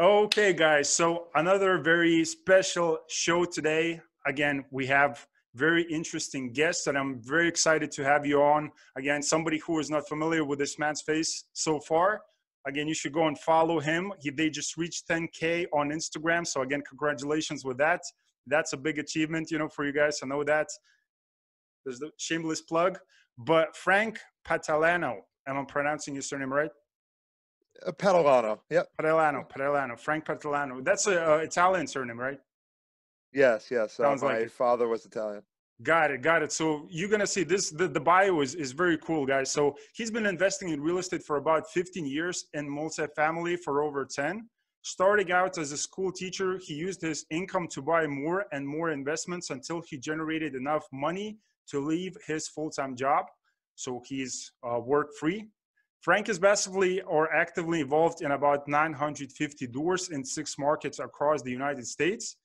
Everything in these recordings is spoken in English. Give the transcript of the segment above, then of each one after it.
Okay, guys. So another very special show today. Again, we have very interesting guests, and I'm very excited to have you on. Again, somebody who is not familiar with this man's face so far. Again, you should go and follow him. He, they just reached 10K on Instagram. So again, congratulations with that. That's a big achievement, you know, for you guys. I know that. There's the shameless plug. But Frank Patalano, am I pronouncing your surname right? Uh, Padalano. Yep. Padalano. Padalano. Frank Padalano. That's a uh, Italian surname, right? Yes. Yes. Uh, Sounds uh, my like father was Italian. Got it, got it. So you're gonna see this. The, the bio is, is very cool, guys. So he's been investing in real estate for about 15 years and multifamily for over 10. Starting out as a school teacher, he used his income to buy more and more investments until he generated enough money to leave his full-time job. So he's uh, work free Frank is passively or actively involved in about 950 doors in six markets across the United States.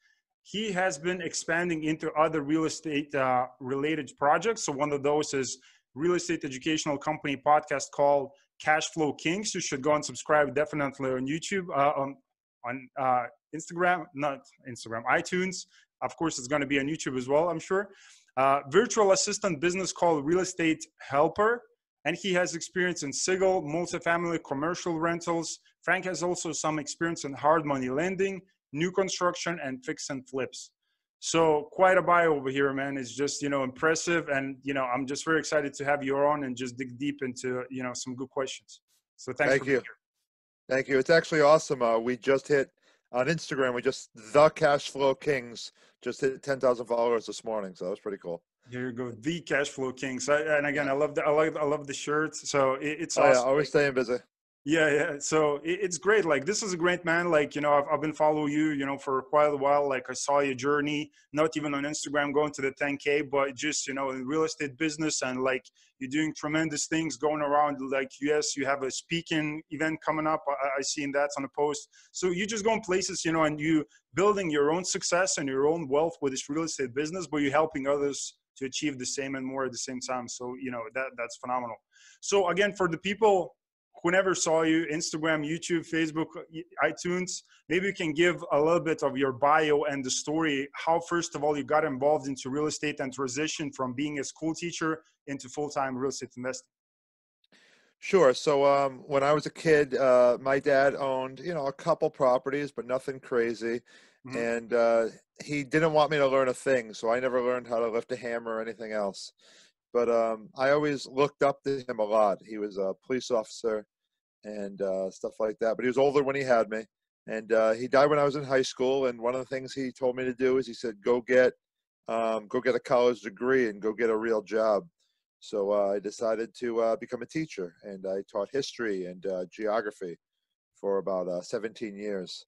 He has been expanding into other real estate uh, related projects. So one of those is real estate educational company podcast called Cash Flow Kings. You should go and subscribe definitely on YouTube, uh, on, on uh, Instagram, not Instagram, iTunes. Of course, it's going to be on YouTube as well, I'm sure. Uh, virtual assistant business called Real Estate Helper and he has experience in single, multifamily, commercial rentals. Frank has also some experience in hard money lending, new construction, and fix and flips. So quite a bio over here, man. It's just you know impressive, and you know I'm just very excited to have you on and just dig deep into you know some good questions. So thanks. Thank you. Thank you. It's actually awesome. Uh, we just hit on Instagram. We just the Cash Flow Kings just hit 10,000 followers this morning, so that was pretty cool. Here you go, the cash flow king. So, and again, I love the I like I love the shirts. So it, it's oh, awesome. Yeah, always staying busy. Yeah, yeah. So it, it's great. Like this is a great man. Like you know, I've, I've been following you, you know, for quite a while. Like I saw your journey, not even on Instagram, going to the 10k, but just you know, in real estate business, and like you're doing tremendous things going around. Like yes, you have a speaking event coming up. I, I seen that on the post. So you just going places, you know, and you building your own success and your own wealth with this real estate business, but you're helping others to achieve the same and more at the same time. So, you know, that that's phenomenal. So again, for the people who never saw you, Instagram, YouTube, Facebook, iTunes, maybe you can give a little bit of your bio and the story, how first of all you got involved into real estate and transition from being a school teacher into full-time real estate investing. Sure. So um, when I was a kid, uh, my dad owned, you know, a couple properties, but nothing crazy. Mm-hmm. And uh, he didn't want me to learn a thing, so I never learned how to lift a hammer or anything else. But um, I always looked up to him a lot. He was a police officer and uh, stuff like that. But he was older when he had me, and uh, he died when I was in high school. And one of the things he told me to do is he said, "Go get, um, go get a college degree and go get a real job." So uh, I decided to uh, become a teacher, and I taught history and uh, geography for about uh, 17 years.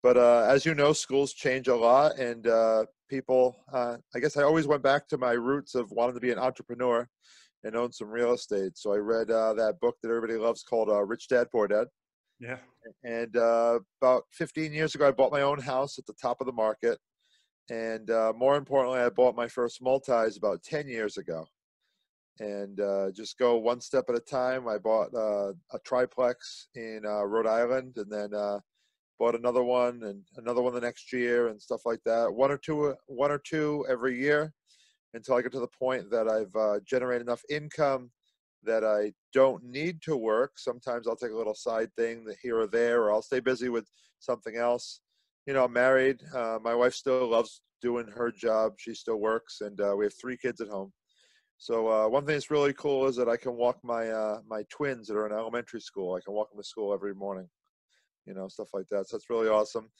But uh, as you know, schools change a lot, and uh, people. Uh, I guess I always went back to my roots of wanting to be an entrepreneur and own some real estate. So I read uh, that book that everybody loves called uh, Rich Dad Poor Dad. Yeah. And uh, about 15 years ago, I bought my own house at the top of the market, and more importantly, I bought my first multis about 10 years ago. And just go one step at a time. I bought a triplex in Rhode Island, and then bought another one and another one the next year and stuff like that. One or two, one or two every year until I get to the point that I've uh, generated enough income that I don't need to work. Sometimes I'll take a little side thing here or there, or I'll stay busy with something else. You know, I'm married. Uh, my wife still loves doing her job. She still works, and uh, we have three kids at home. So uh, one thing that's really cool is that I can walk my uh, my twins that are in elementary school. I can walk them to school every morning you know, stuff like that. So it's really awesome.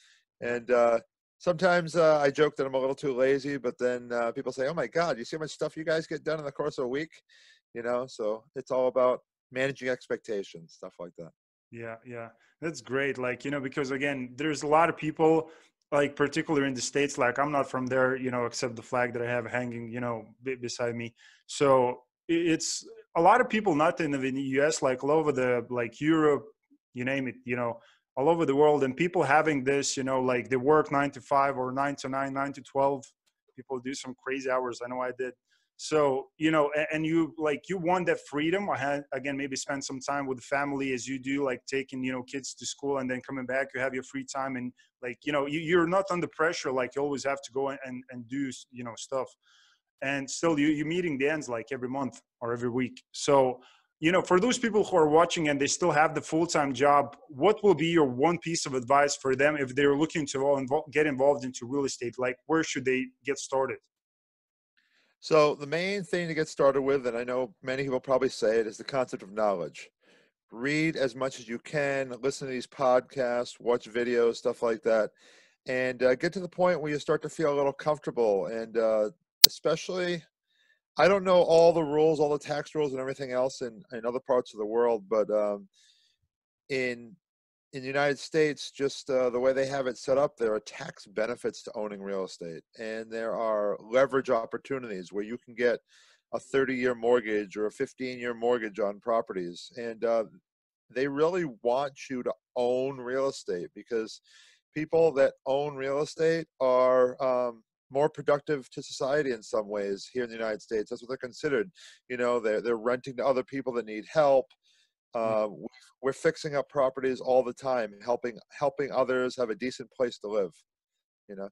And uh, sometimes uh, I joke that I'm a little too lazy, but then uh, people say, "Oh my God, you see how much stuff you guys get done in the course of a week?" You know, so it's all about managing expectations, stuff like that. Yeah, yeah, that's great. Like you know, because again, there's a lot of people like particularly in the states like i'm not from there you know except the flag that i have hanging you know beside me. So it's a lot of people not in the us like all over the like europe you name it you know all over the world and people having this you know like they work nine to five or nine to nine nine to 12 people do some crazy hours. I know i did so you know and you like you want that freedom i had again maybe spend some time with the family as you do like taking you know kids to school and then coming back you have your free time and like you know you, are not under pressure like you always have to go and, and do you know stuff. And still you, you're meeting the ends like every month or every week. So you know for those people who are watching and they still have the full-time job what will be your one piece of advice for them if they're looking to get involved into real estate? Like where should they get started so the main thing to get started with, and I know many people probably say it, is the concept of knowledge. Read as much as you can, listen to these podcasts, watch videos, stuff like that, and uh, get to the point where you start to feel a little comfortable. And uh, especially, I don't know all the rules, all the tax rules, and everything else in, in other parts of the world, but um, in in the United States, just uh, the way they have it set up, there are tax benefits to owning real estate, and there are leverage opportunities where you can get a 30-year mortgage or a 15-year mortgage on properties, and uh, they really want you to own real estate because people that own real estate are um, more productive to society in some ways here in the United States. That's what they're considered. You know, they're they're renting to other people that need help. Uh, we're fixing up properties all the time, helping helping others have a decent place to live. You know.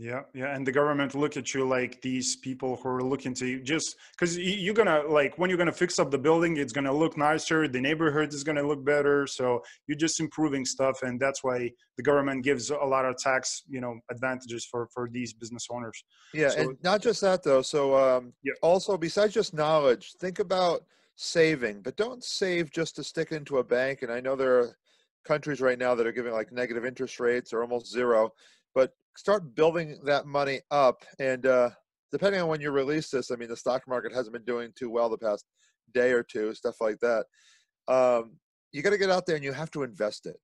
Yeah, yeah, and the government look at you like these people who are looking to just because you're gonna like when you're gonna fix up the building, it's gonna look nicer. The neighborhood is gonna look better. So you're just improving stuff, and that's why the government gives a lot of tax, you know, advantages for for these business owners. Yeah, so, and not just that though. So um, yeah. also besides just knowledge, think about saving, but don't save just to stick into a bank. And I know there are countries right now that are giving like negative interest rates or almost zero, but start building that money up. And uh, depending on when you release this, I mean, the stock market hasn't been doing too well the past day or two, stuff like that. Um, you got to get out there and you have to invest it.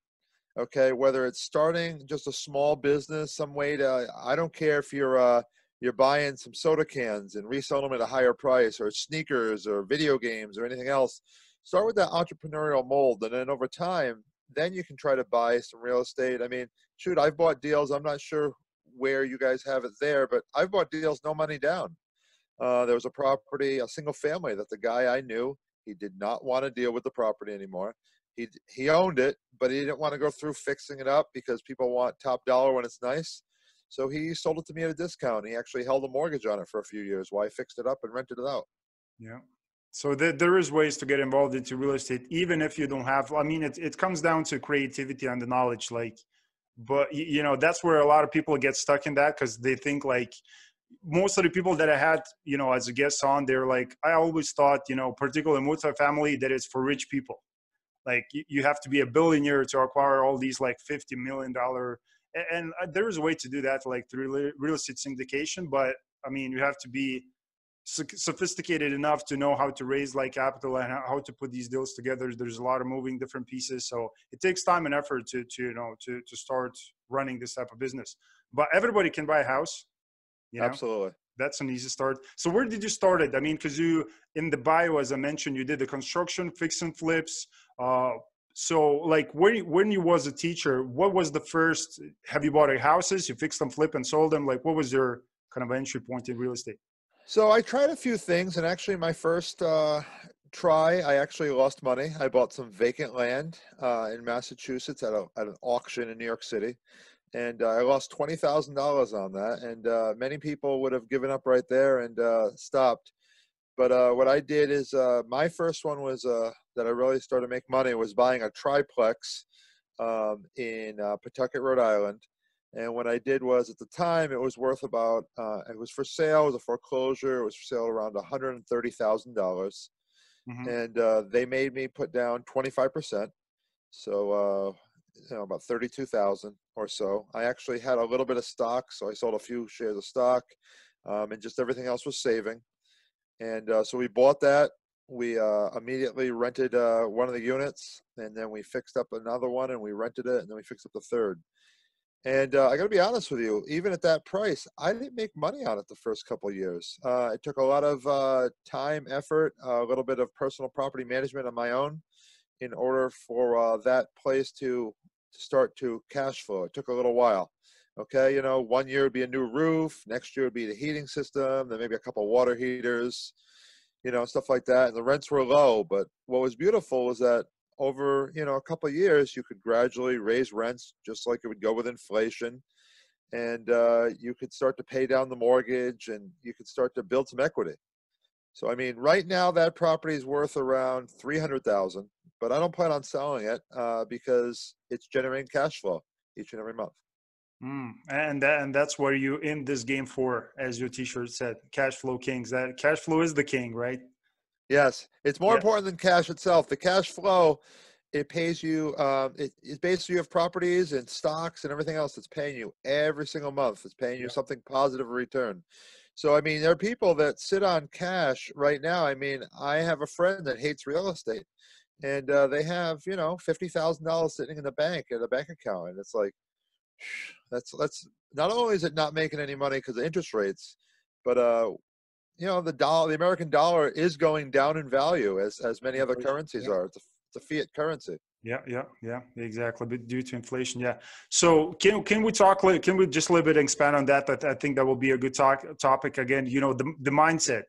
Okay, whether it's starting just a small business, some way to, I don't care if you're, uh, you're buying some soda cans and resell them at a higher price or sneakers or video games or anything else start with that entrepreneurial mold and then over time then you can try to buy some real estate. I mean shoot i've bought deals i'm not sure where you guys have it there but i've bought deals no money down. Uh, there was a property a single family that the guy i knew he did not want to deal with the property anymore. He he owned it but he didn't want to go through fixing it up because people want top dollar when it's nice so he sold it to me at a discount. He actually held a mortgage on it for a few years while I fixed it up and rented it out. Yeah. So there, there is ways to get involved into real estate, even if you don't have. I mean, it it comes down to creativity and the knowledge. Like, but you know, that's where a lot of people get stuck in that because they think like most of the people that I had, you know, as a guest on, they're like, I always thought, you know, particularly multifamily, that it's for rich people. Like you have to be a billionaire to acquire all these like fifty million dollar and uh, there is a way to do that like through real estate syndication but i mean you have to be sophisticated enough to know how to raise like capital and how to put these deals together. There's a lot of moving different pieces so it takes time and effort to to you know to to start running this type of business. But everybody can buy a house you know? absolutely. That's an easy start. So where did you start it? I mean because you in the bio as i mentioned you did the construction fix and flips uh, so like when when you was a teacher what was the first have you bought houses? You fixed them flip and sold them? Like what was your kind of entry point in real estate? So i tried a few things and actually my first uh, try i actually lost money. I bought some vacant land uh, in massachusetts at, a, at an auction in new york city and uh, i lost $20000 on that and uh, many people would have given up right there and uh, stopped. But uh, what I did is uh, my first one was uh, that I really started to make money was buying a triplex um, in uh, Pawtucket, Rhode Island. And what I did was at the time it was worth about uh, it was for sale, it was a foreclosure, it was for sale around one hundred and thirty thousand dollars, mm-hmm. and uh, they made me put down twenty five percent, so you know about thirty two thousand or so. I actually had a little bit of stock, so I sold a few shares of stock, um, and just everything else was saving. And uh, so we bought that. We uh, immediately rented uh, one of the units, and then we fixed up another one, and we rented it, and then we fixed up the third. And uh, I got to be honest with you, even at that price, I didn't make money on it the first couple years. Uh, it took a lot of uh, time, effort, a little bit of personal property management on my own, in order for that place to, to start to cash flow. It took a little while. Okay, you know, one year would be a new roof, next year would be the heating system, then maybe a couple water heaters, you know, stuff like that. And the rents were low, but what was beautiful was that over, you know, a couple years, you could gradually raise rents just like it would go with inflation. And uh, you could start to pay down the mortgage and you could start to build some equity. So, I mean, right now that property is worth around 300,000, but I don't plan on selling it uh, because it's generating cash flow each and every month. Mm, and that, and that's what you in this game for, as your T-shirt said, cash flow kings. That cash flow is the king, right? Yes, it's more yeah. important than cash itself. The cash flow, it pays you. Um, it, it's basically you have properties and stocks and everything else that's paying you every single month. It's paying you yeah. something positive return. So I mean, there are people that sit on cash right now. I mean, I have a friend that hates real estate, and uh, they have you know fifty thousand dollars sitting in the bank in a bank account, and it's like that's that's not only is it not making any money because of interest rates, but uh, you know the dollar, the American dollar is going down in value as as many other currencies yeah. are. It's a, it's a fiat currency. Yeah, yeah, yeah, exactly. But due to inflation, yeah. So can can we talk? Can we just a little bit expand on that? That I think that will be a good talk topic again. You know, the the mindset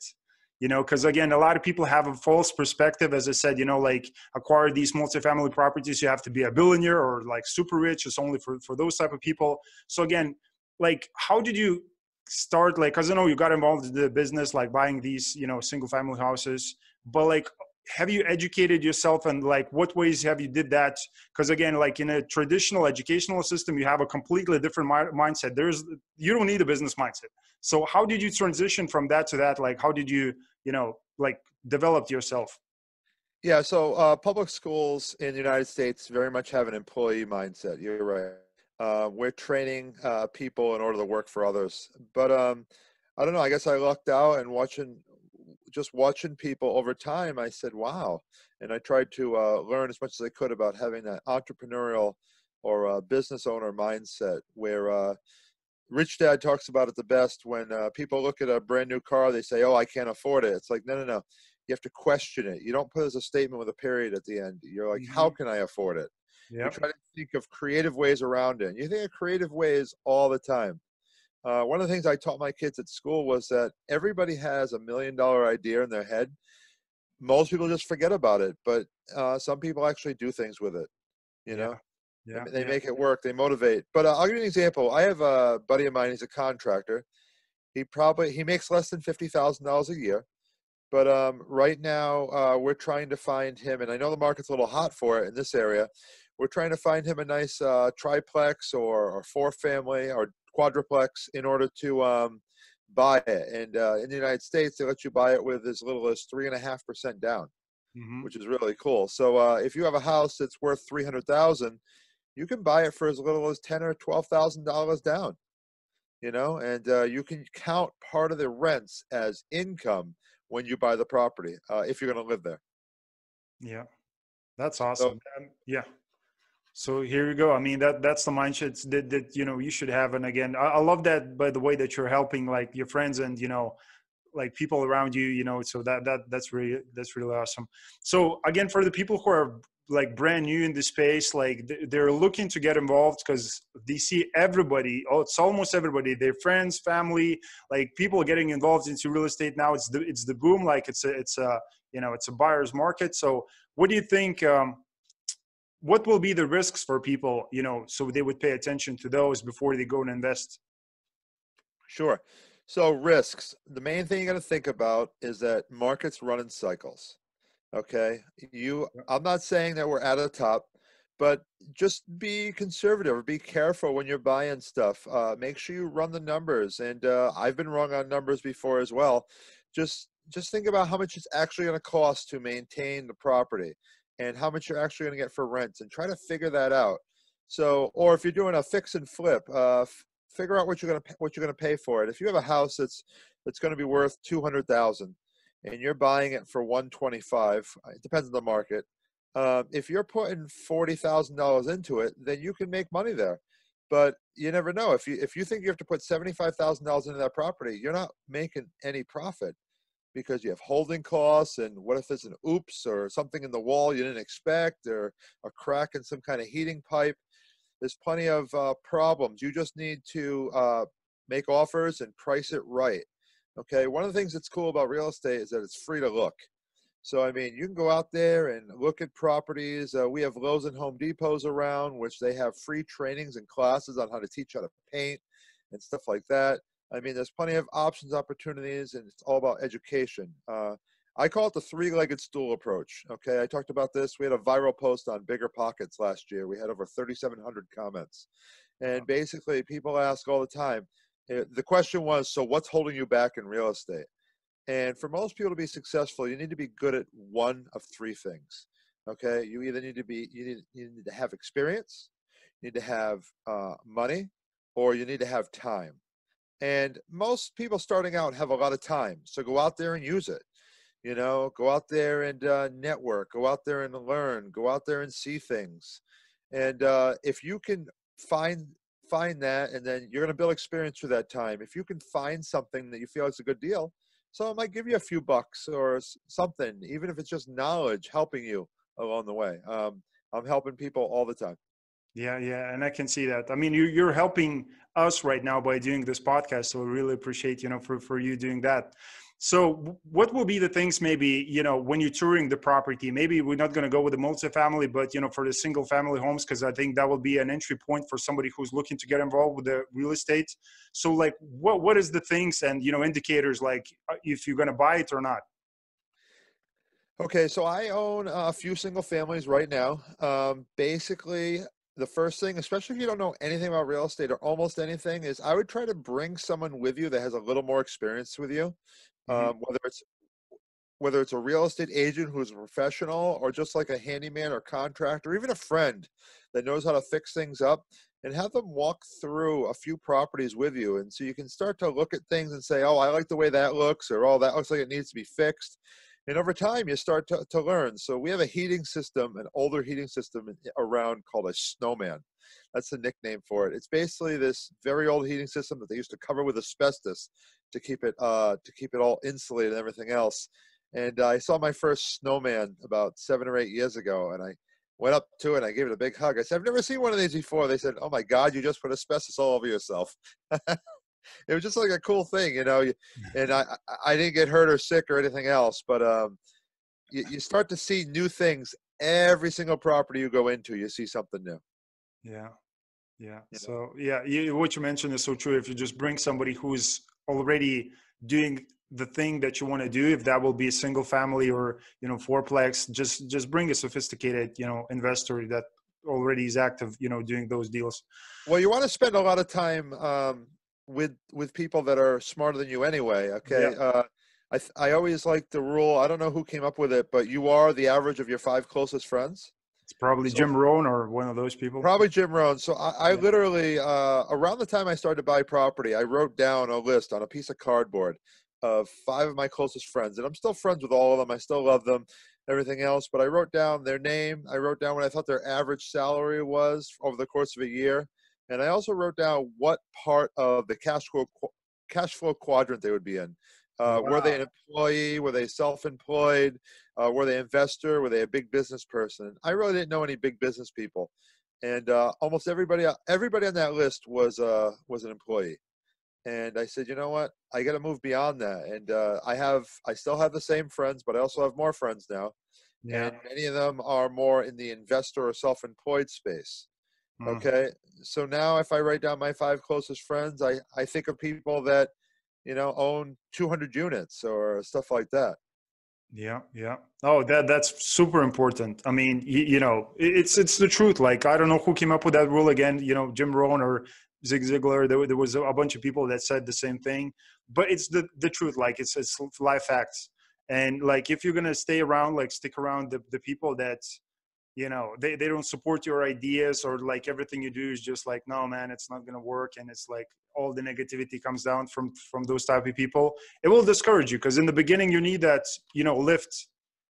you know because again a lot of people have a false perspective as i said you know like acquire these multifamily properties you have to be a billionaire or like super rich it's only for for those type of people. So again like how did you start like because i know you got involved in the business like buying these you know single family houses but like have you educated yourself and like what ways have you did that? Because again like in a traditional educational system you have a completely different mi- mindset. There's you don't need a business mindset. So how did you transition from that to that? Like how did you you know like develop yourself? Yeah so uh, public schools in the united states very much have an employee mindset. You're right. Uh, we're training uh, people in order to work for others. But um, i don't know. I guess i lucked out and watching just watching people over time, I said, wow. And I tried to uh, learn as much as I could about having that entrepreneurial or uh, business owner mindset where uh, Rich Dad talks about it the best when uh, people look at a brand new car, they say, oh, I can't afford it. It's like, no, no, no. You have to question it. You don't put as a statement with a period at the end. You're like, mm-hmm. how can I afford it? Yep. You try to think of creative ways around it. And You think of creative ways all the time. Uh, one of the things I taught my kids at school was that everybody has a million dollar idea in their head. Most people just forget about it, but uh, some people actually do things with it. You know, yeah, they yeah. make it work. They motivate. But uh, I'll give you an example. I have a buddy of mine. He's a contractor. He probably he makes less than fifty thousand dollars a year. But um, right now, uh, we're trying to find him, and I know the market's a little hot for it in this area. We're trying to find him a nice uh, triplex or, or four family or quadruplex in order to um, buy it. And uh, in the United States, they let you buy it with as little as three and a half percent down, mm-hmm. which is really cool. So uh, if you have a house that's worth three hundred thousand, you can buy it for as little as ten or twelve thousand dollars down. You know, and uh, you can count part of the rents as income when you buy the property uh, if you're going to live there. Yeah, that's awesome. So, um, yeah. So here you go. I mean, that that's the mindset that, that you know you should have. And again, I, I love that by the way that you're helping like your friends and you know like people around you you know so that that that's really that's really awesome so again for the people who are like brand new in the space like they're looking to get involved because they see everybody oh it's almost everybody their friends family like people getting involved into real estate now it's the it's the boom like it's a it's a you know it's a buyer's market so what do you think um, what will be the risks for people you know so they would pay attention to those before they go and invest? Sure. So risks. The main thing you got to think about is that markets run in cycles okay? You i'm not saying that we're at the top but just be conservative or be careful when you're buying stuff. Uh, make sure you run the numbers and uh, i've been wrong on numbers before as well. Just just think about how much it's actually going to cost to maintain the property and how much you're actually going to get for rent and try to figure that out. So, or if you're doing a fix and flip, uh, f- figure out what you're going to what you're going to pay for it. If you have a house that's that's going to be worth two hundred thousand, and you're buying it for one twenty five, uh, it depends on the market. Uh, if you're putting forty thousand dollars into it, then you can make money there. But you never know. If you if you think you have to put seventy five thousand dollars into that property, you're not making any profit because you have holding costs and what if there's an oops or something in the wall you didn't expect or a crack in some kind of heating pipe there's plenty of uh, problems. You just need to uh, make offers and price it right. Okay. One of the things that's cool about real estate is that it's free to look. So, I mean, you can go out there and look at properties. Uh, we have Lowe's and Home Depots around, which they have free trainings and classes on how to teach how to paint and stuff like that. I mean, there's plenty of options, opportunities, and it's all about education. Uh, I call it the three-legged stool approach. Okay, I talked about this. We had a viral post on Bigger Pockets last year. We had over 3,700 comments, and basically, people ask all the time. Eh, the question was, so what's holding you back in real estate? And for most people to be successful, you need to be good at one of three things. Okay, you either need to be you need, you need to have experience, you need to have uh, money, or you need to have time. And most people starting out have a lot of time, so go out there and use it. You know, go out there and uh, network, go out there and learn, go out there and see things. And uh, if you can find find that, and then you're going to build experience through that time. If you can find something that you feel is a good deal, so I might give you a few bucks or something, even if it's just knowledge helping you along the way. Um, I'm helping people all the time. Yeah, yeah, and I can see that. I mean, you, you're helping us right now by doing this podcast, so I really appreciate you know for for you doing that. So, what will be the things maybe you know when you're touring the property? Maybe we're not going to go with the multifamily, but you know for the single family homes because I think that will be an entry point for somebody who's looking to get involved with the real estate. So, like, what what is the things and you know indicators like uh, if you're going to buy it or not? Okay, so I own a few single families right now. Um, basically, the first thing, especially if you don't know anything about real estate or almost anything, is I would try to bring someone with you that has a little more experience with you mm-hmm. um, whether it's whether it's a real estate agent who's a professional or just like a handyman or contractor, or even a friend that knows how to fix things up and have them walk through a few properties with you. And so you can start to look at things and say, oh, I like the way that looks, or oh, that looks like it needs to be fixed. And over time, you start to, to learn. So we have a heating system, an older heating system around called a snowman. That's the nickname for it. It's basically this very old heating system that they used to cover with asbestos to keep it uh, to keep it all insulated and everything else. And uh, I saw my first snowman about seven or eight years ago, and I went up to it. and I gave it a big hug. I said, "I've never seen one of these before." They said, "Oh my God, you just put asbestos all over yourself." it was just like a cool thing, you know. And I I didn't get hurt or sick or anything else, but um, you, you start to see new things every single property you go into. You see something new. Yeah. Yeah. So yeah, you, what you mentioned is so true. If you just bring somebody who's already doing the thing that you want to do if that will be a single family or you know fourplex just just bring a sophisticated you know investor that already is active you know doing those deals well you want to spend a lot of time um, with with people that are smarter than you anyway okay yeah. uh, I, I always like the rule i don't know who came up with it but you are the average of your five closest friends it's probably so, Jim Rohn or one of those people. Probably Jim Rohn. So I, I yeah. literally, uh, around the time I started to buy property, I wrote down a list on a piece of cardboard of five of my closest friends, and I'm still friends with all of them. I still love them, everything else. But I wrote down their name. I wrote down what I thought their average salary was over the course of a year, and I also wrote down what part of the cash flow cash flow quadrant they would be in. Uh, wow. Were they an employee? Were they self-employed? Uh, were they an investor? Were they a big business person? I really didn't know any big business people, and uh, almost everybody uh, everybody on that list was uh, was an employee. And I said, you know what? I got to move beyond that. And uh, I have I still have the same friends, but I also have more friends now, yeah. and many of them are more in the investor or self-employed space. Mm. Okay, so now if I write down my five closest friends, I I think of people that you know own 200 units or stuff like that. Yeah yeah. Oh that that's super important. I mean you, you, know it's it's the truth. Like i don't know who came up with that rule again you know jim rohn or zig ziglar. There, there was a bunch of people that said the same thing. But it's the the truth. Like it's it's life facts. And like if you're gonna stay around like stick around the, the people that you know they, they don't support your ideas or like everything you do is just like no man it's not to work and it's like all the negativity comes down from from those type of people. It will discourage you because in the beginning you need that you know lift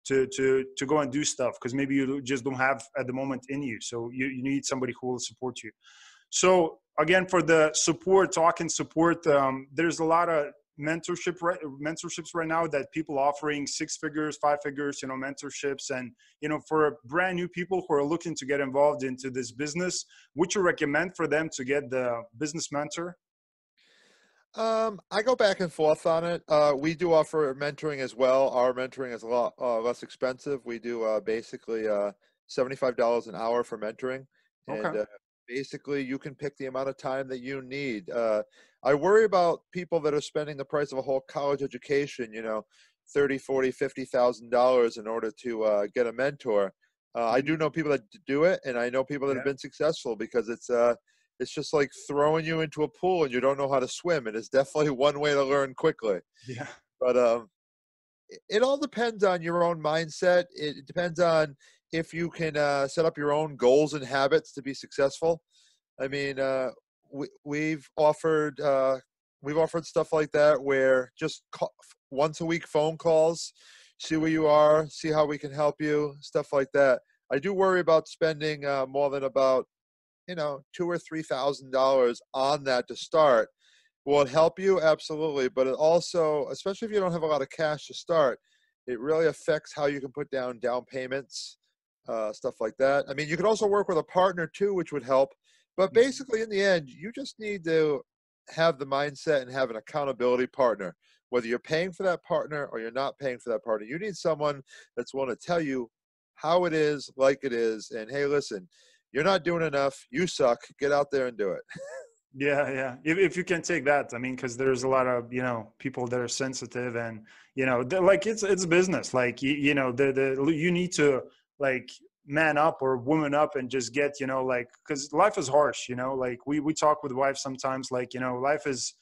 to to to go and do stuff because maybe you just don't have at the moment in you. So you, you need somebody who will support you. So again for the support talking support um, there's a lot of mentorship mentorships right now that people offering six figures, five figures, you know, mentorships, and you know, for brand new people who are looking to get involved into this business, would you recommend for them to get the business mentor? Um, I go back and forth on it. Uh, we do offer mentoring as well. Our mentoring is a lot uh, less expensive. We do uh, basically uh, seventy-five dollars an hour for mentoring, and Okay. Basically you can pick the amount of time that you need. Uh, I worry about people that are spending the price of a whole college education. You know, thirty, forty, fifty thousand dollars in order to uh, get a mentor. Uh, I do know people that do it, and I know people that have been successful because it's uh, it's just like throwing you into a pool and you don't know how to swim. It is definitely one way to learn quickly. Yeah. But um, it, all depends on your own mindset. It depends on if you can uh, set up your own goals and habits to be successful. I mean, uh, we, we've offered uh, we've offered stuff like that where just call, once a week phone calls, see where you are, see how we can help you, stuff like that. I do worry about spending uh, more than about you know two or three thousand dollars on that to start will it help you absolutely but it also especially if you don't have a lot of cash to start it really affects how you can put down down payments uh, stuff like that i mean you could also work with a partner too which would help but Mhm. basically in the end you just need to have the mindset and have an accountability partner whether you're paying for that partner or you're not paying for that partner you need someone that's willing to tell you how it is like it is and hey listen you're not doing enough you suck get out there and do it Yeah, yeah. If if you can take that, I mean, because there's a lot of you know people that are sensitive, and you know, like it's it's business. Like you, you know, the the you need to like man up or woman up and just get you know like because life is harsh. You know, like we we talk with wife sometimes. Like you know, life is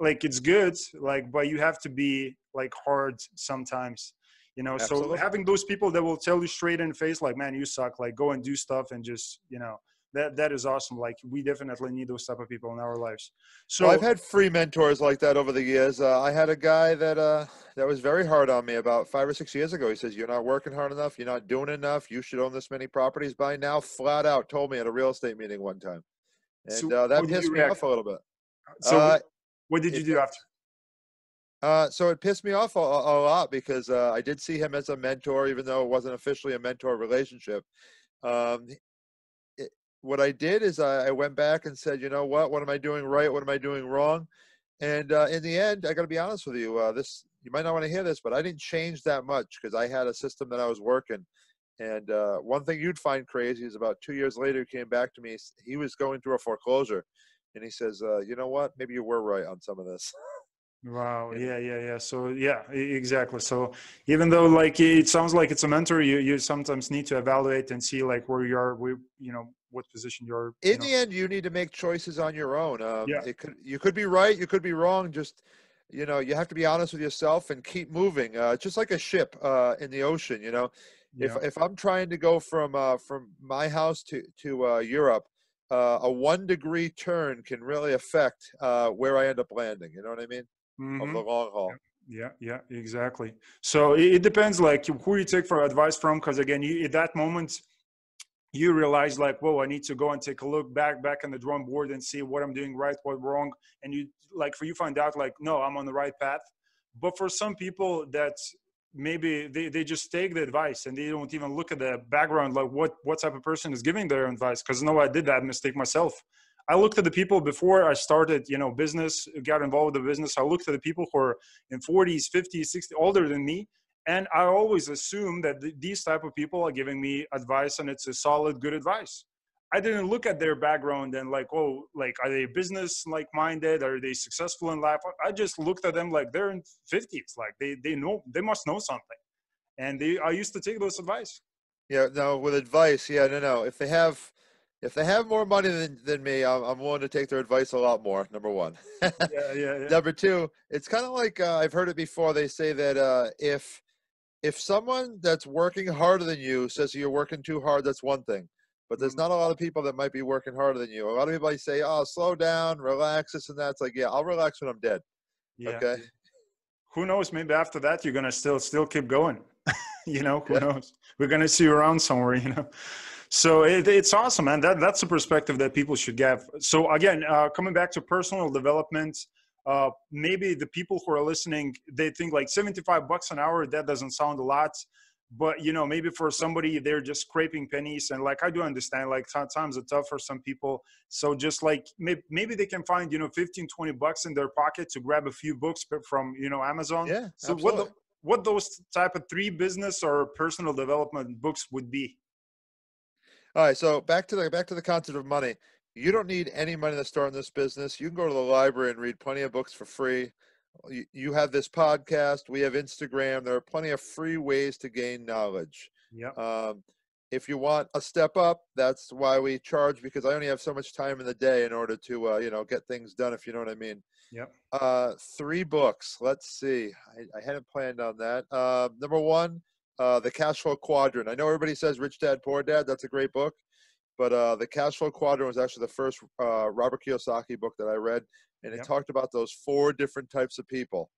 like it's good, like but you have to be like hard sometimes. You know, so having those people that will tell you straight in the face, like, man, you suck. Like, go and do stuff and just you know that that is awesome. Like we definitely need those type of people in our lives. So well, I've had free mentors like that over the years. Uh, I had a guy that uh, that was very hard on me about five or six years ago. He says, "You're not working hard enough. You're not doing enough. You should own this many properties by now." Flat out told me at a real estate meeting one time, and So uh, that pissed me off a little bit. so Uh, what did you do after? Uh, so it pissed me off a, a lot because uh, I did see him as a mentor, even though it wasn't officially a mentor relationship. Um, what I did is I, I went back and said, you know what? What am I doing right? What am I doing wrong? And uh, in the end, I got to be honest with you. Uh, this you might not want to hear this, but I didn't change that much because I had a system that I was working. And uh, one thing you'd find crazy is about two years later, he came back to me. He was going through a foreclosure, and he says, uh, "You know what? Maybe you were right on some of this." Wow. Yeah. Yeah, yeah. So yeah, exactly. So even though like it sounds like it's a mentor, you you sometimes need to evaluate and see like where you are, where you know what position you're. you in know. the end you need to make choices on your own um, Yeah. it could you could be right you could be wrong just you know you have to be honest with yourself and keep moving uh, just like a ship uh, in the ocean you know if, Yeah. if i'm trying to go from uh, from my house to to uh, europe uh, a one degree turn can really affect uh, where i end up landing you know what i mean over Mhm. the long haul Yeah, yeah, exactly. So it, it depends, like who you take for advice from, because again, you, at that moment, you realize like, whoa, I need to go and take a look back, back on the drawing board and see what I'm doing right, what wrong, and you like for you find out like, no, I'm on the right path. But for some people, that maybe they, they just take the advice and they don't even look at the background, like what what type of person is giving their advice. Because no, I did that mistake myself. I looked at the people before I started, you know, business, got involved with the business. I looked at the people who are in 40s, 50s, 60s, older than me. And I always assume that th- these type of people are giving me advice and it's a solid, good advice. I didn't look at their background and like, oh, like, are they business like minded? Are they successful in life? I just looked at them like they're in 50s. Like they, they know, they must know something. And they, I used to take those advice. yeah no with advice yeah no no if they have if they have more money than, than me I'm, I'm willing to take their advice a lot more number one Yeah, yeah, yeah. Number two, it's kind of like uh, I've heard it before. They say that uh, if if someone that's working harder than you says you're working too hard, that's one thing. But there's Mhm. not a lot of people that might be working harder than you. A lot of people say, "Oh, slow down, relax, this and that." It's like, yeah, I'll relax when I'm dead. yeah. Okay. Who knows? Maybe after that, you're gonna still still keep going. you know, who Yeah. knows? We're gonna see you around somewhere. You know, so it, it's awesome, man. That that's a perspective that people should get. So again, uh, coming back to personal development, uh, maybe the people who are listening they think like 75 bucks an hour that doesn't sound a lot. But you know maybe for somebody they're just scraping pennies. And like i do understand like times are tough for some people. So just like maybe, maybe they can find you know 15 20 bucks in their pocket to grab a few books from you know amazon. Yeah so absolutely. what the, what those type of three business or personal development books would be? All right so back to the back to the concept of money you don't need any money to start in this business. You can go to the library and read plenty of books for free. You have this podcast we have instagram. There are plenty of free ways to gain knowledge. Yeah um, if you want a step up that's why we charge because i only have so much time in the day in order to uh, you know get things done if you know what i mean. Yep. Uh, three books. Let's see. I, I hadn't planned on that. Uh, number one uh, the cash flow quadrant. I know everybody says rich dad poor dad. That's a great book but uh, the cash flow quadrant was actually the first uh, robert kiyosaki book that i read and it yep. talked about those four different types of people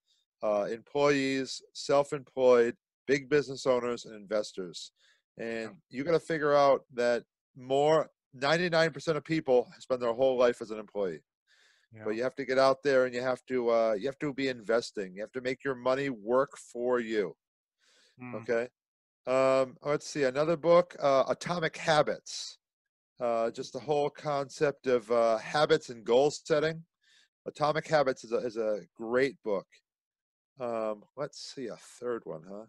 uh, employees self-employed big business owners and investors. And you got to figure out that more 99% of people spend their whole life as an employee. Yeah. but you have to get out there and you have to uh, you have to be investing. You have to make your money work for you. Mm. okay? Um, let's see another book uh, atomic habits uh, just the whole concept of uh, habits and goal setting Atomic Habits is a, is a great book. Um, let's see a third one, huh?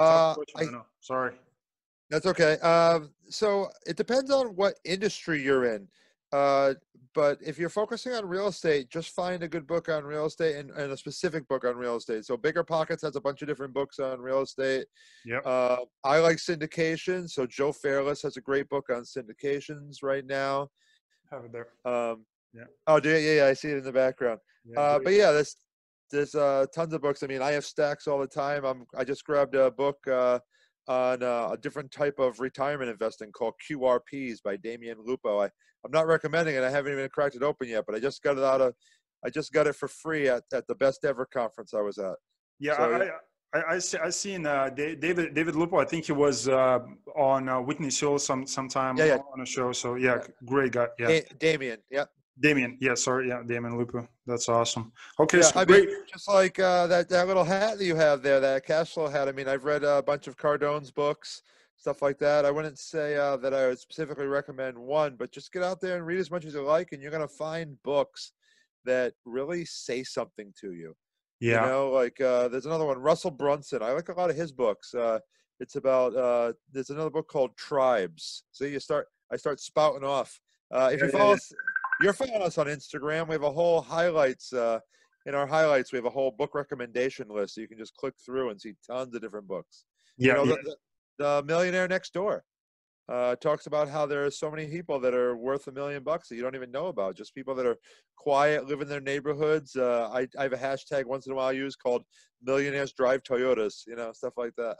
Uh, I, Sorry. That's okay. Um, so it depends on what industry you're in. Uh, but if you're focusing on real estate, just find a good book on real estate and, and, a specific book on real estate. So Bigger Pockets has a bunch of different books on real estate. Yeah. Uh, I like syndication. So Joe Fairless has a great book on syndications right now. Have it there. Um, yeah. Oh, do you? Yeah, yeah, I see it in the background. Yeah, uh, but yeah, there's there's uh, tons of books. I mean, I have stacks all the time. I'm I just grabbed a book uh, on uh, a different type of retirement investing called QRPs by Damion Lupo. I I'm not recommending it. I haven't even cracked it open yet, but I just got it out of I just got it for free at, at the best ever conference I was at. Yeah, so, I, I, I, I seen uh, David David Lupo. I think he was uh, on uh, Whitney show some sometime yeah, yeah. on a show. So yeah, yeah. great guy. Yeah, da- Damion. Yeah, Damion, yeah, sorry, yeah, Damion Lupo. That's awesome. Okay, yeah, so I great. Mean, just like uh, that that little hat that you have there, that cash flow hat. I mean, I've read a bunch of Cardone's books, stuff like that. I wouldn't say uh, that I would specifically recommend one, but just get out there and read as much as you like, and you're gonna find books that really say something to you. Yeah. You know, like uh, there's another one, Russell Brunson. I like a lot of his books. Uh, it's about uh, there's another book called Tribes. So you start, I start spouting off. Uh, if you follow, yeah, yeah you're following us on Instagram. We have a whole highlights. Uh, in our highlights, we have a whole book recommendation list, so you can just click through and see tons of different books. Yeah, you know, yeah. The, the, Millionaire Next Door uh, talks about how there are so many people that are worth a million bucks that you don't even know about. Just people that are quiet, live in their neighborhoods. Uh, I, I have a hashtag once in a while I use called "Millionaires Drive Toyotas." You know, stuff like that.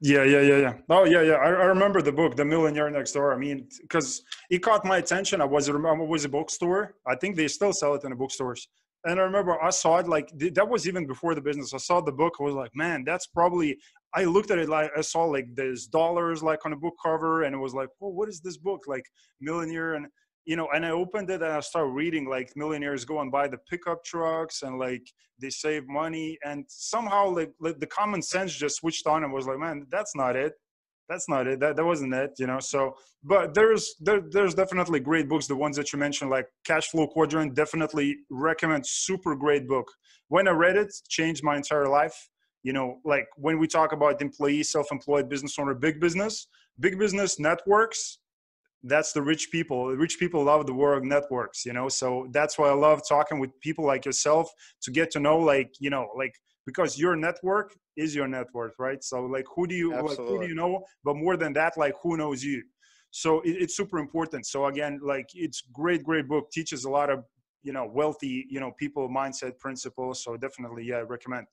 Yeah, yeah, yeah, yeah. Oh, yeah, yeah. I, I remember the book, The Millionaire Next Door. I mean, because it caught my attention. I was I was a bookstore. I think they still sell it in the bookstores. And I remember I saw it like that was even before the business. I saw the book. I was like, man, that's probably. I looked at it like I saw like there's dollars like on the book cover, and it was like, oh, what is this book? Like Millionaire and you know, and I opened it and I started reading like millionaires go and buy the pickup trucks and like they save money and somehow like, like the common sense just switched on and was like, man, that's not it. That's not it. That, that wasn't it, you know. So, but there's there, there's definitely great books. The ones that you mentioned, like Cash Flow Quadrant, definitely recommend. Super great book. When I read it, changed my entire life. You know, like when we talk about employee, self-employed, business owner, big business, big business networks that's the rich people rich people love the world networks you know? So that's why i love talking with people like yourself to get to know like you know like because your network is your network right? So like who do you like, who do you know? But more than that like who knows you? So it, it's super important. So again like it's great great book. Teaches a lot of you know wealthy you know people mindset principles. So definitely yeah I recommend.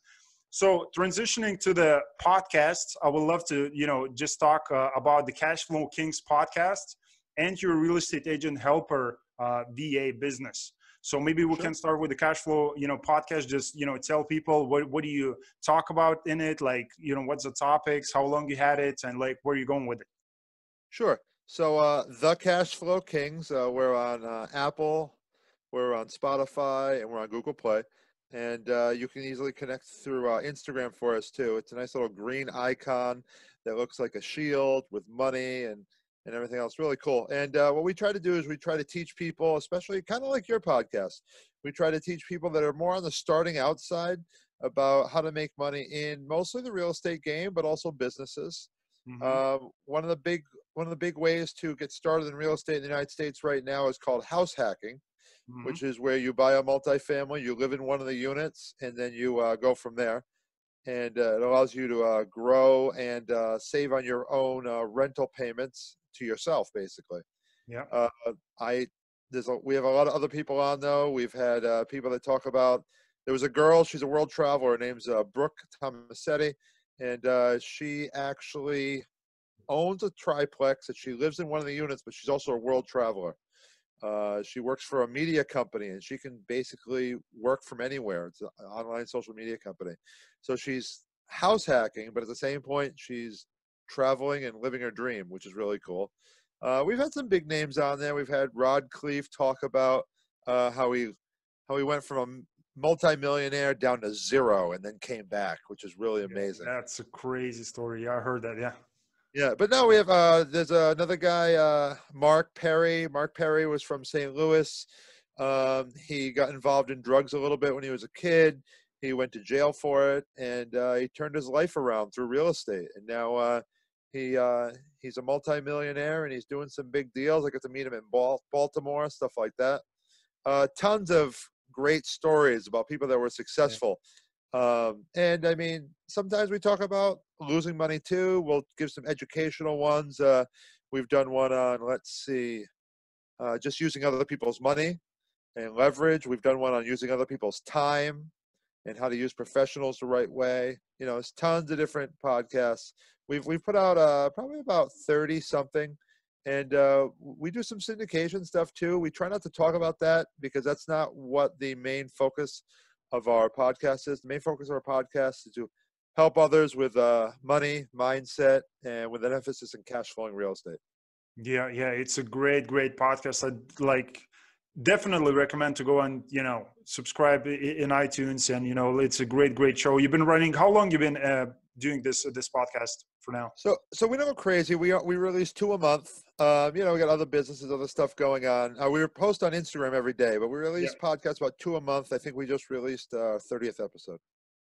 So transitioning to the podcast, I would love to, you know, just talk uh, about the Cash Flow Kings podcast and your real estate agent helper uh, VA business. So maybe we sure. can start with the cash flow, you know, podcast. Just you know, tell people what what do you talk about in it? Like, you know, what's the topics? How long you had it, and like where you going with it? Sure. So uh, the Cash Flow Kings, uh, we're on uh, Apple, We're on Spotify and we're on Google Play. And uh, you can easily connect through uh, Instagram for us too. It's a nice little green icon that looks like a shield with money and and everything else. Really cool. And uh, what we try to do is we try to teach people, especially kind of like your podcast, we try to teach people that are more on the starting outside about how to make money in mostly the real estate game, but also businesses. Mm-hmm. Uh, one of the big one of the big ways to get started in real estate in the United States right now is called house hacking, mm-hmm. which is where you buy a multifamily, you live in one of the units, and then you uh, go from there. And uh, it allows you to uh, grow and uh, save on your own uh, rental payments to yourself, basically. Yeah. I there's a, we have a lot of other people on though. We've had people that talk about. There was a girl. She's a world traveler. Her name's Brooke Tomasetti and uh, she actually owns a triplex and she lives in one of the units, but she's also a world traveler. Uh, she works for a media company and she can basically work from anywhere. It's an online social media company. So she's house hacking, but at the same point, she's traveling and living her dream, which is really cool. Uh, we've had some big names on there. We've had Rod Khleif talk about uh, how he how he went from a multimillionaire down to zero and then came back, which is really amazing. That's a crazy story. I heard that. Yeah. Yeah, but now we have uh there's uh, another guy, uh Mark Perry. Mark Perry was from St. Louis. Um, he got involved in drugs a little bit when he was a kid. He went to jail for it, and uh, he turned his life around through real estate. And now uh, he uh, he's a multimillionaire, and he's doing some big deals. I got to meet him in Baltimore, stuff like that. Uh, tons of great stories about people that were successful. Um, and I mean, sometimes we talk about losing money too. We'll give some educational ones. Uh, we've done one on, let's see, uh, just using other people's money and leverage. We've done one on using other people's time and how to use professionals the right way. You know, it's tons of different podcasts. We've we've put out uh, probably about thirty something and uh, we do some syndication stuff too. We try not to talk about that because that's not what the main focus of our podcast is. The main focus of our podcast is to help others with uh, money, mindset, and with an emphasis in cash flowing real estate. Yeah, yeah, it's a great, great podcast. I'd like definitely recommend to go and you know subscribe in iTunes, and you know it's a great, great show. You've been running. How long You've been uh, doing this this podcast for now? So, so we don't go crazy. We are, we release two a month. Um, you know, we got other businesses, other stuff going on. Uh, we post on Instagram every day, but we release yeah. podcasts about two a month. I think we just released our thirtieth episode.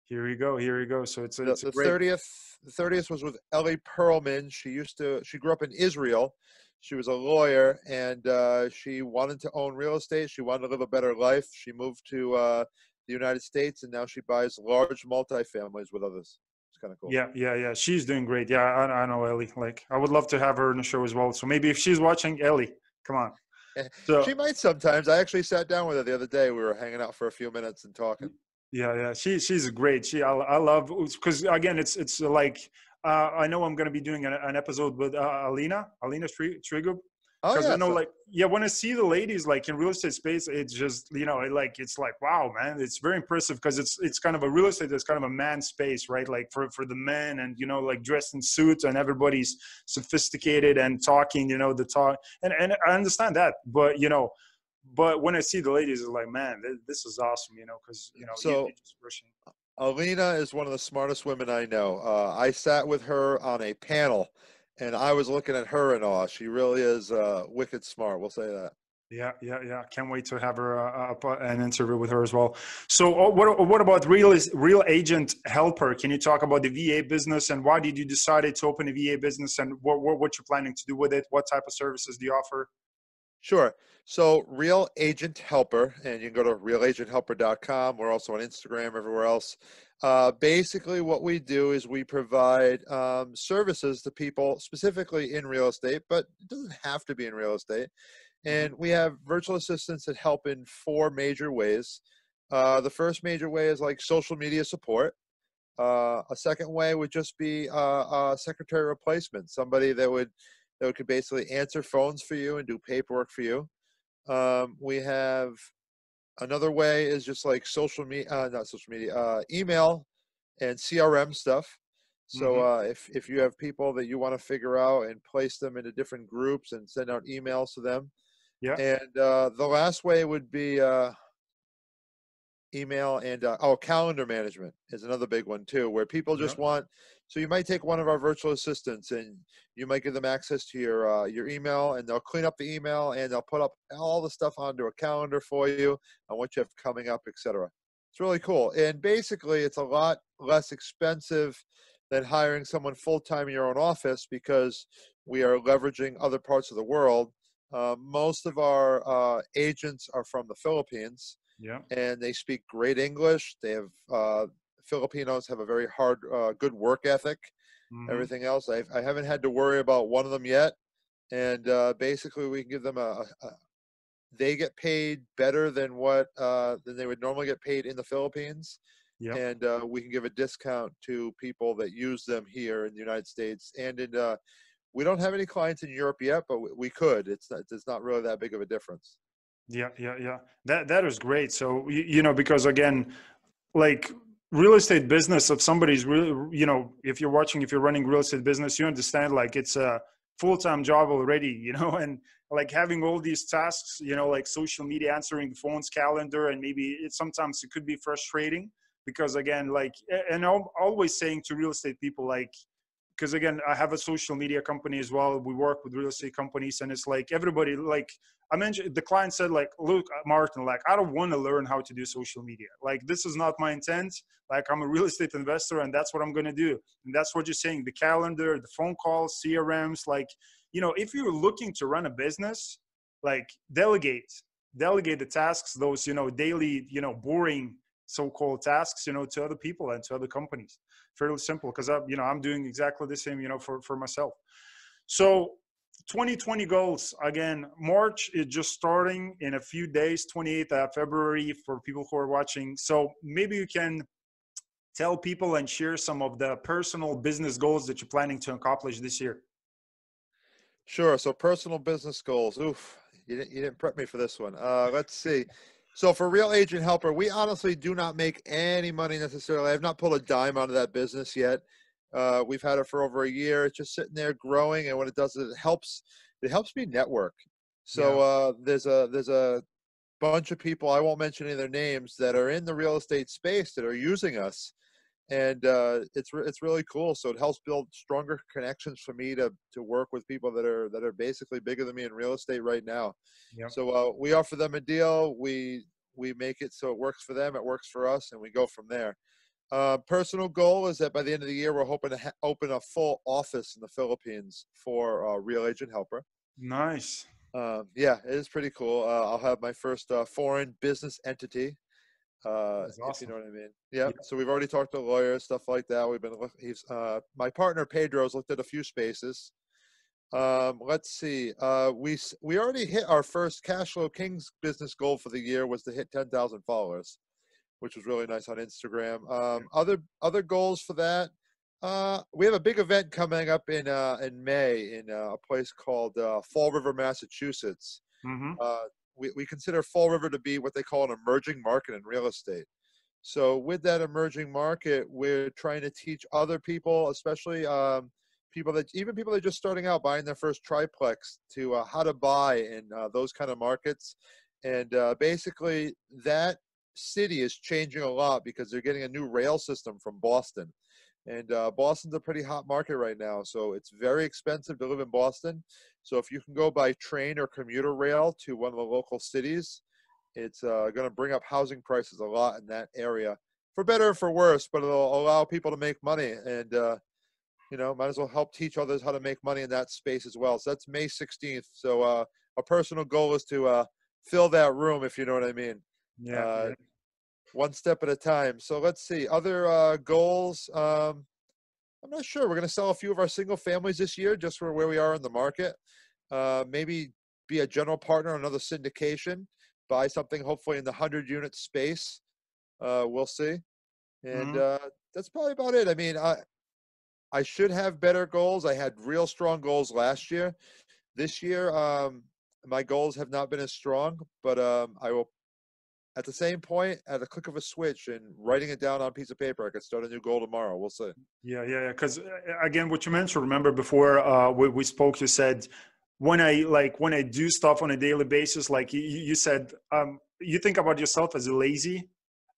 Here we go. Here we go. So it's, it's the thirtieth. The thirtieth was with Ellie Perlman. She used to. She grew up in Israel. She was a lawyer, and uh, she wanted to own real estate. She wanted to live a better life. She moved to uh, the United States, and now she buys large multifamilies with others kind of cool. Yeah, yeah, yeah. She's doing great. Yeah, I, I know Ellie. Like, I would love to have her in the show as well. So maybe if she's watching, Ellie, come on. So she might sometimes. I actually sat down with her the other day. We were hanging out for a few minutes and talking. Yeah, yeah. She she's great. She I, I love because again, it's it's like uh, I know I'm going to be doing an, an episode with uh, Alina Alina Trigub oh, yeah, I know so- like yeah when i see the ladies like in real estate space it's just you know like it's like wow man it's very impressive because it's it's kind of a real estate that's kind of a man space right? Like for for the men and you know like dressed in suits and everybody's sophisticated and talking you know the talk and and i understand that but you know but when i see the ladies it's like man this is awesome you know because you know so alina is one of the smartest women i know. Uh, i sat with her on a panel and I was looking at her in awe. She really is uh, wicked smart. We'll say that. Yeah, yeah, yeah. Can't wait to have her uh, up uh, an interview with her as well. So, uh, what what about real real agent helper? Can you talk about the VA business and why did you decide to open a VA business and what, what what you're planning to do with it? What type of services do you offer? Sure. So, Real Agent Helper, and you can go to realagenthelper.com. We're also on Instagram, everywhere else. Uh, basically, what we do is we provide um, services to people specifically in real estate, but it doesn't have to be in real estate. Mm-hmm. And we have virtual assistants that help in four major ways. Uh, the first major way is like social media support. Uh, a second way would just be a secretary replacement, somebody that would that could basically answer phones for you and do paperwork for you. Um, we have Another way is just like social media, uh, not social media, uh, email and CRM stuff. So mm-hmm. uh, if if you have people that you want to figure out and place them into different groups and send out emails to them, Yeah. And uh, the last way would be uh, email and uh, oh, calendar management is another big one too, where people just Yeah. want. So you might take one of our virtual assistants and you might give them access to your uh, your email, and they'll clean up the email and they'll put up all the stuff onto a calendar for you and what you have coming up, etc. It's really cool, and basically, it's a lot less expensive than hiring someone full time in your own office because we are leveraging other parts of the world. Uh, most of our uh, agents are from the Philippines Yeah. and they speak great English. They have uh, Filipinos have a very hard, uh, good work ethic. Mhm. Everything else, I, I haven't had to worry about one of them yet. And uh, basically, we can give them a, a, They get paid better than what uh, than they would normally get paid in the Philippines, Yeah. and uh, we can give a discount to people that use them here in the United States. And in uh, we don't have any clients in Europe yet, but we, we could. It's not, it's not really that big of a difference. Yeah, yeah, yeah. That that is great. So you, you know, because again, like real estate business, if somebody's really, you know, if you're watching, if you're running real estate business, you understand like it's a full time job already, you know, and like having all these tasks, you know, like social media, answering phones, calendar, and maybe it sometimes it could be frustrating because again, like, and I'm always saying to real estate people, like, because again, I have a social media company as well. We work with real estate companies, and it's like everybody, like I mentioned, the client said, like, look, uh, Martin, like I don't want to learn how to do social media. Like this is not my intent. Like I'm a real estate investor, and that's what I'm going to do. And that's what you're saying: the calendar, the phone calls, CRMs. Like, you know, if you're looking to run a business, like delegate, delegate the tasks, those you know daily, you know, boring so-called tasks, you know, to other people and to other companies fairly simple because I'm, you know, I'm doing exactly the same, you know, for, for myself. So 2020 goals again, March is just starting in a few days, 28th of February for people who are watching. So maybe you can tell people and share some of the personal business goals that you're planning to accomplish this year. Sure. So personal business goals. Oof, you didn't you didn't prep me for this one. Uh, let's see. So for real agent helper, we honestly do not make any money necessarily. I've not pulled a dime out of that business yet. Uh, we've had it for over a year. It's just sitting there growing, and what it does is it helps. It helps me network. So uh, there's a there's a bunch of people I won't mention any of their names that are in the real estate space that are using us, and uh, it's re- it's really cool. So it helps build stronger connections for me to to work with people that are that are basically bigger than me in real estate right now. Yep. So uh, we offer them a deal. We we make it so it works for them, it works for us, and we go from there. Uh, personal goal is that by the end of the year, we're hoping to ha- open a full office in the Philippines for uh, Real Agent Helper. Nice. Um, yeah, it is pretty cool. Uh, I'll have my first uh, foreign business entity. Uh, That's if you know what I mean. Yeah. So we've already talked to lawyers, stuff like that. We've been. look- He's uh, my partner Pedro's looked at a few spaces. Um, let's see. Uh, we we already hit our first cash flow kings business goal for the year was to hit ten thousand followers, which was really nice on Instagram. Um, other other goals for that. Uh, we have a big event coming up in uh, in May in uh, a place called uh, Fall River, Massachusetts. hmm Uh, we, we consider Fall River to be what they call an emerging market in real estate. So with that emerging market, we're trying to teach other people, especially um, people that even people that are just starting out buying their first triplex, to uh, how to buy in uh, those kind of markets. And uh, basically, that city is changing a lot because they're getting a new rail system from Boston. And uh, Boston's a pretty hot market right now, so it's very expensive to live in Boston. So if you can go by train or commuter rail to one of the local cities, it's uh, going to bring up housing prices a lot in that area, for better or for worse. But it'll allow people to make money, and uh, you know, might as well help teach others how to make money in that space as well. So that's May 16th. So uh, a personal goal is to uh, fill that room, if you know what I mean Yeah. Uh, yeah. one step at a time. So let's see other uh, goals. Um, I'm not sure. We're going to sell a few of our single families this year, just for where we are in the market. Uh, maybe be a general partner on another syndication. Buy something hopefully in the hundred unit space. Uh, we'll see. And Mhm. uh, that's probably about it. I mean, I I should have better goals. I had real strong goals last year. This year, um, my goals have not been as strong, but um, I will at the same point, at the click of a switch and writing it down on a piece of paper, I could start a new goal tomorrow. We'll see. Yeah, yeah, yeah. Because again, what you mentioned, remember before uh, we, we spoke, you said when I like when I do stuff on a daily basis, like you, you said, um, you think about yourself as lazy,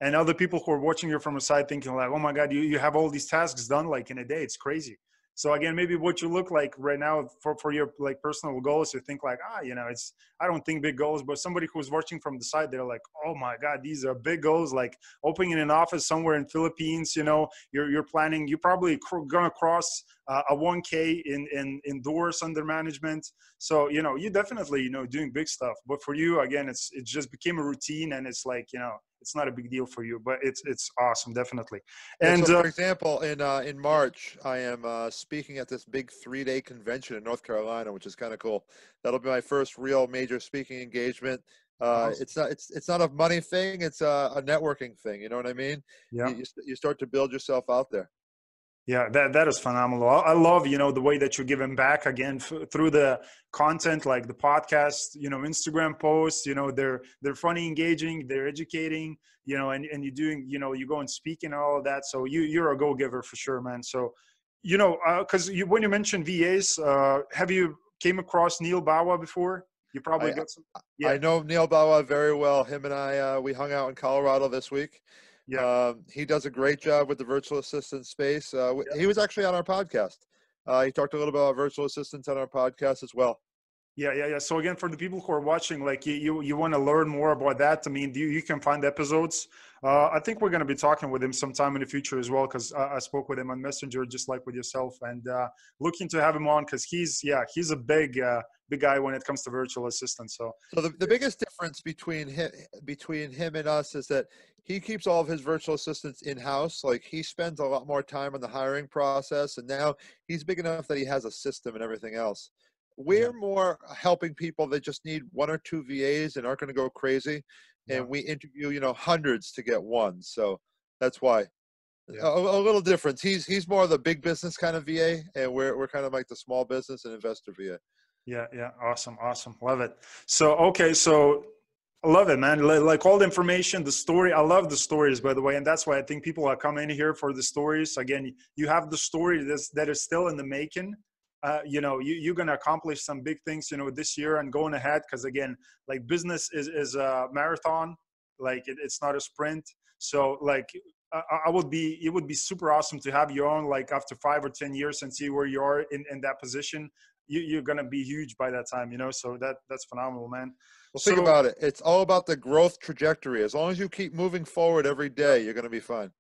and other people who are watching you from a side thinking like, oh my god, you you have all these tasks done like in a day. It's crazy. So again, maybe what you look like right now for, for your like personal goals, you think like, ah, you know, it's I don't think big goals, but somebody who's watching from the side, they're like, oh my God, these are big goals. Like opening an office somewhere in Philippines, you know, you're you're planning, you're probably cr- gonna cross uh, a 1K in in in doors under management. So you know, you definitely you know doing big stuff. But for you, again, it's it just became a routine, and it's like you know it's not a big deal for you, but it's it's awesome, definitely. And so for uh, example, in uh, in March, I am uh, speaking at this big three day convention in North Carolina, which is kind of cool. That'll be my first real major speaking engagement. Uh. It's not it's it's not a money thing; it's a, a networking thing. You know what I mean? Yeah. You, you start to build yourself out there. Yeah, that that is phenomenal. I love you know the way that you're giving back again f- through the content, like the podcast, you know, Instagram posts. You know, they're they're funny, engaging, they're educating. You know, and and you're doing, you know, you go and speak and all of that. So you you're a go giver for sure, man. So, you know, because uh, you, when you mentioned VAs, uh, have you came across Neil Bawa before? You probably I, got some. Yeah. I know Neil Bawa very well. Him and I, uh, we hung out in Colorado this week. Yeah. Um, he does a great job with the virtual assistant space. Uh, yeah. He was actually on our podcast. Uh, he talked a little about virtual assistants on our podcast as well. Yeah, yeah, yeah. So again, for the people who are watching, like you, you, you want to learn more about that. I mean, you, you can find episodes. Uh, I think we're going to be talking with him sometime in the future as well, because I, I, spoke with him on Messenger, just like with yourself, and uh, looking to have him on because he's, yeah, he's a big, uh, big guy when it comes to virtual assistants. So, so the, the biggest difference between him, between him and us is that he keeps all of his virtual assistants in house. Like he spends a lot more time on the hiring process, and now he's big enough that he has a system and everything else. We're yeah. more helping people that just need one or two VAs and aren't going to go crazy. And yeah. we interview, you know, hundreds to get one. So that's why. Yeah. A, a, little difference. He's he's more of the big business kind of VA, and we're we're kind of like the small business and investor VA. Yeah, yeah, awesome, awesome, love it. So okay, so I love it, man. Like all the information, the story. I love the stories, by the way, and that's why I think people are coming here for the stories. Again, you have the story that's, that is still in the making, uh, you know you, you're to accomplish some big things you know this year and going ahead because again like business is is a marathon like it, it's not a sprint so like I, I, would be it would be super awesome to have your own like after five or ten years and see where you are in, in that position you, you're going to be huge by that time you know so that that's phenomenal man well think about it it's all about the growth trajectory as long as you keep moving forward every day you're going to be fine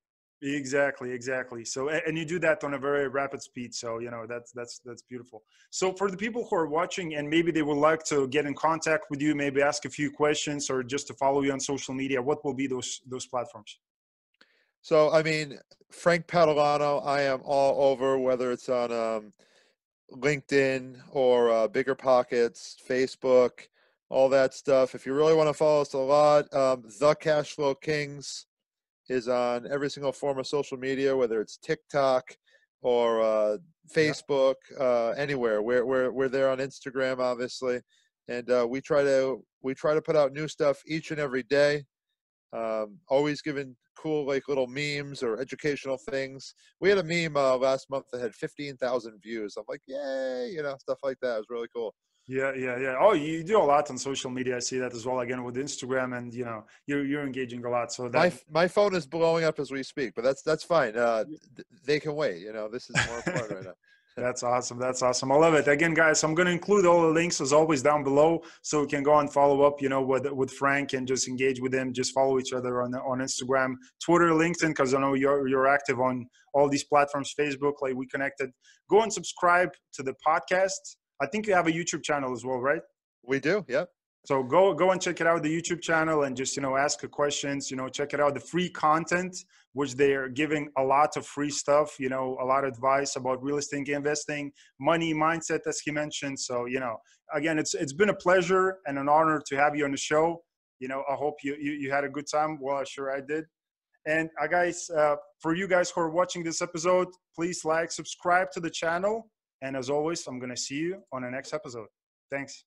Exactly, exactly. So, and you do that on a very rapid speed. So, you know, that's that's that's beautiful. So, for the people who are watching and maybe they would like to get in contact with you, maybe ask a few questions or just to follow you on social media, what will be those those platforms? So, I mean, Frank Padalano, I am all over, whether it's on um, LinkedIn or uh, Bigger Pockets, Facebook, all that stuff. If you really want to follow us a lot, um, the Cashflow Kings is on every single form of social media, whether it's TikTok or uh, Facebook, uh, anywhere. We're, we're, we're there on Instagram, obviously. And uh, we try to we try to put out new stuff each and every day. Um, always giving cool like little memes or educational things. We had a meme uh, last month that had 15,000 views. I'm like, yay, you know, stuff like that. It was really cool. Yeah, yeah, yeah. Oh, you do a lot on social media. I see that as well. Again with Instagram, and you know, you're you're engaging a lot. So that... my my phone is blowing up as we speak, but that's that's fine. Uh, they can wait. You know, this is more important right now. That's awesome. That's awesome. I love it. Again, guys, I'm going to include all the links as always down below, so we can go and follow up. You know, with with Frank and just engage with him. Just follow each other on on Instagram, Twitter, LinkedIn, because I know you're you're active on all these platforms. Facebook, like we connected. Go and subscribe to the podcast I think you have a YouTube channel as well, right? We do. Yep. So go go and check it out the YouTube channel and just you know ask questions. You know check it out the free content which they are giving a lot of free stuff. You know a lot of advice about real estate investing, money mindset as he mentioned. So you know again it's it's been a pleasure and an honor to have you on the show. You know I hope you you, you had a good time. Well, sure I did. And uh, guys, uh, for you guys who are watching this episode, please like, subscribe to the channel and as always, I'm going to see you on the next episode. Thanks.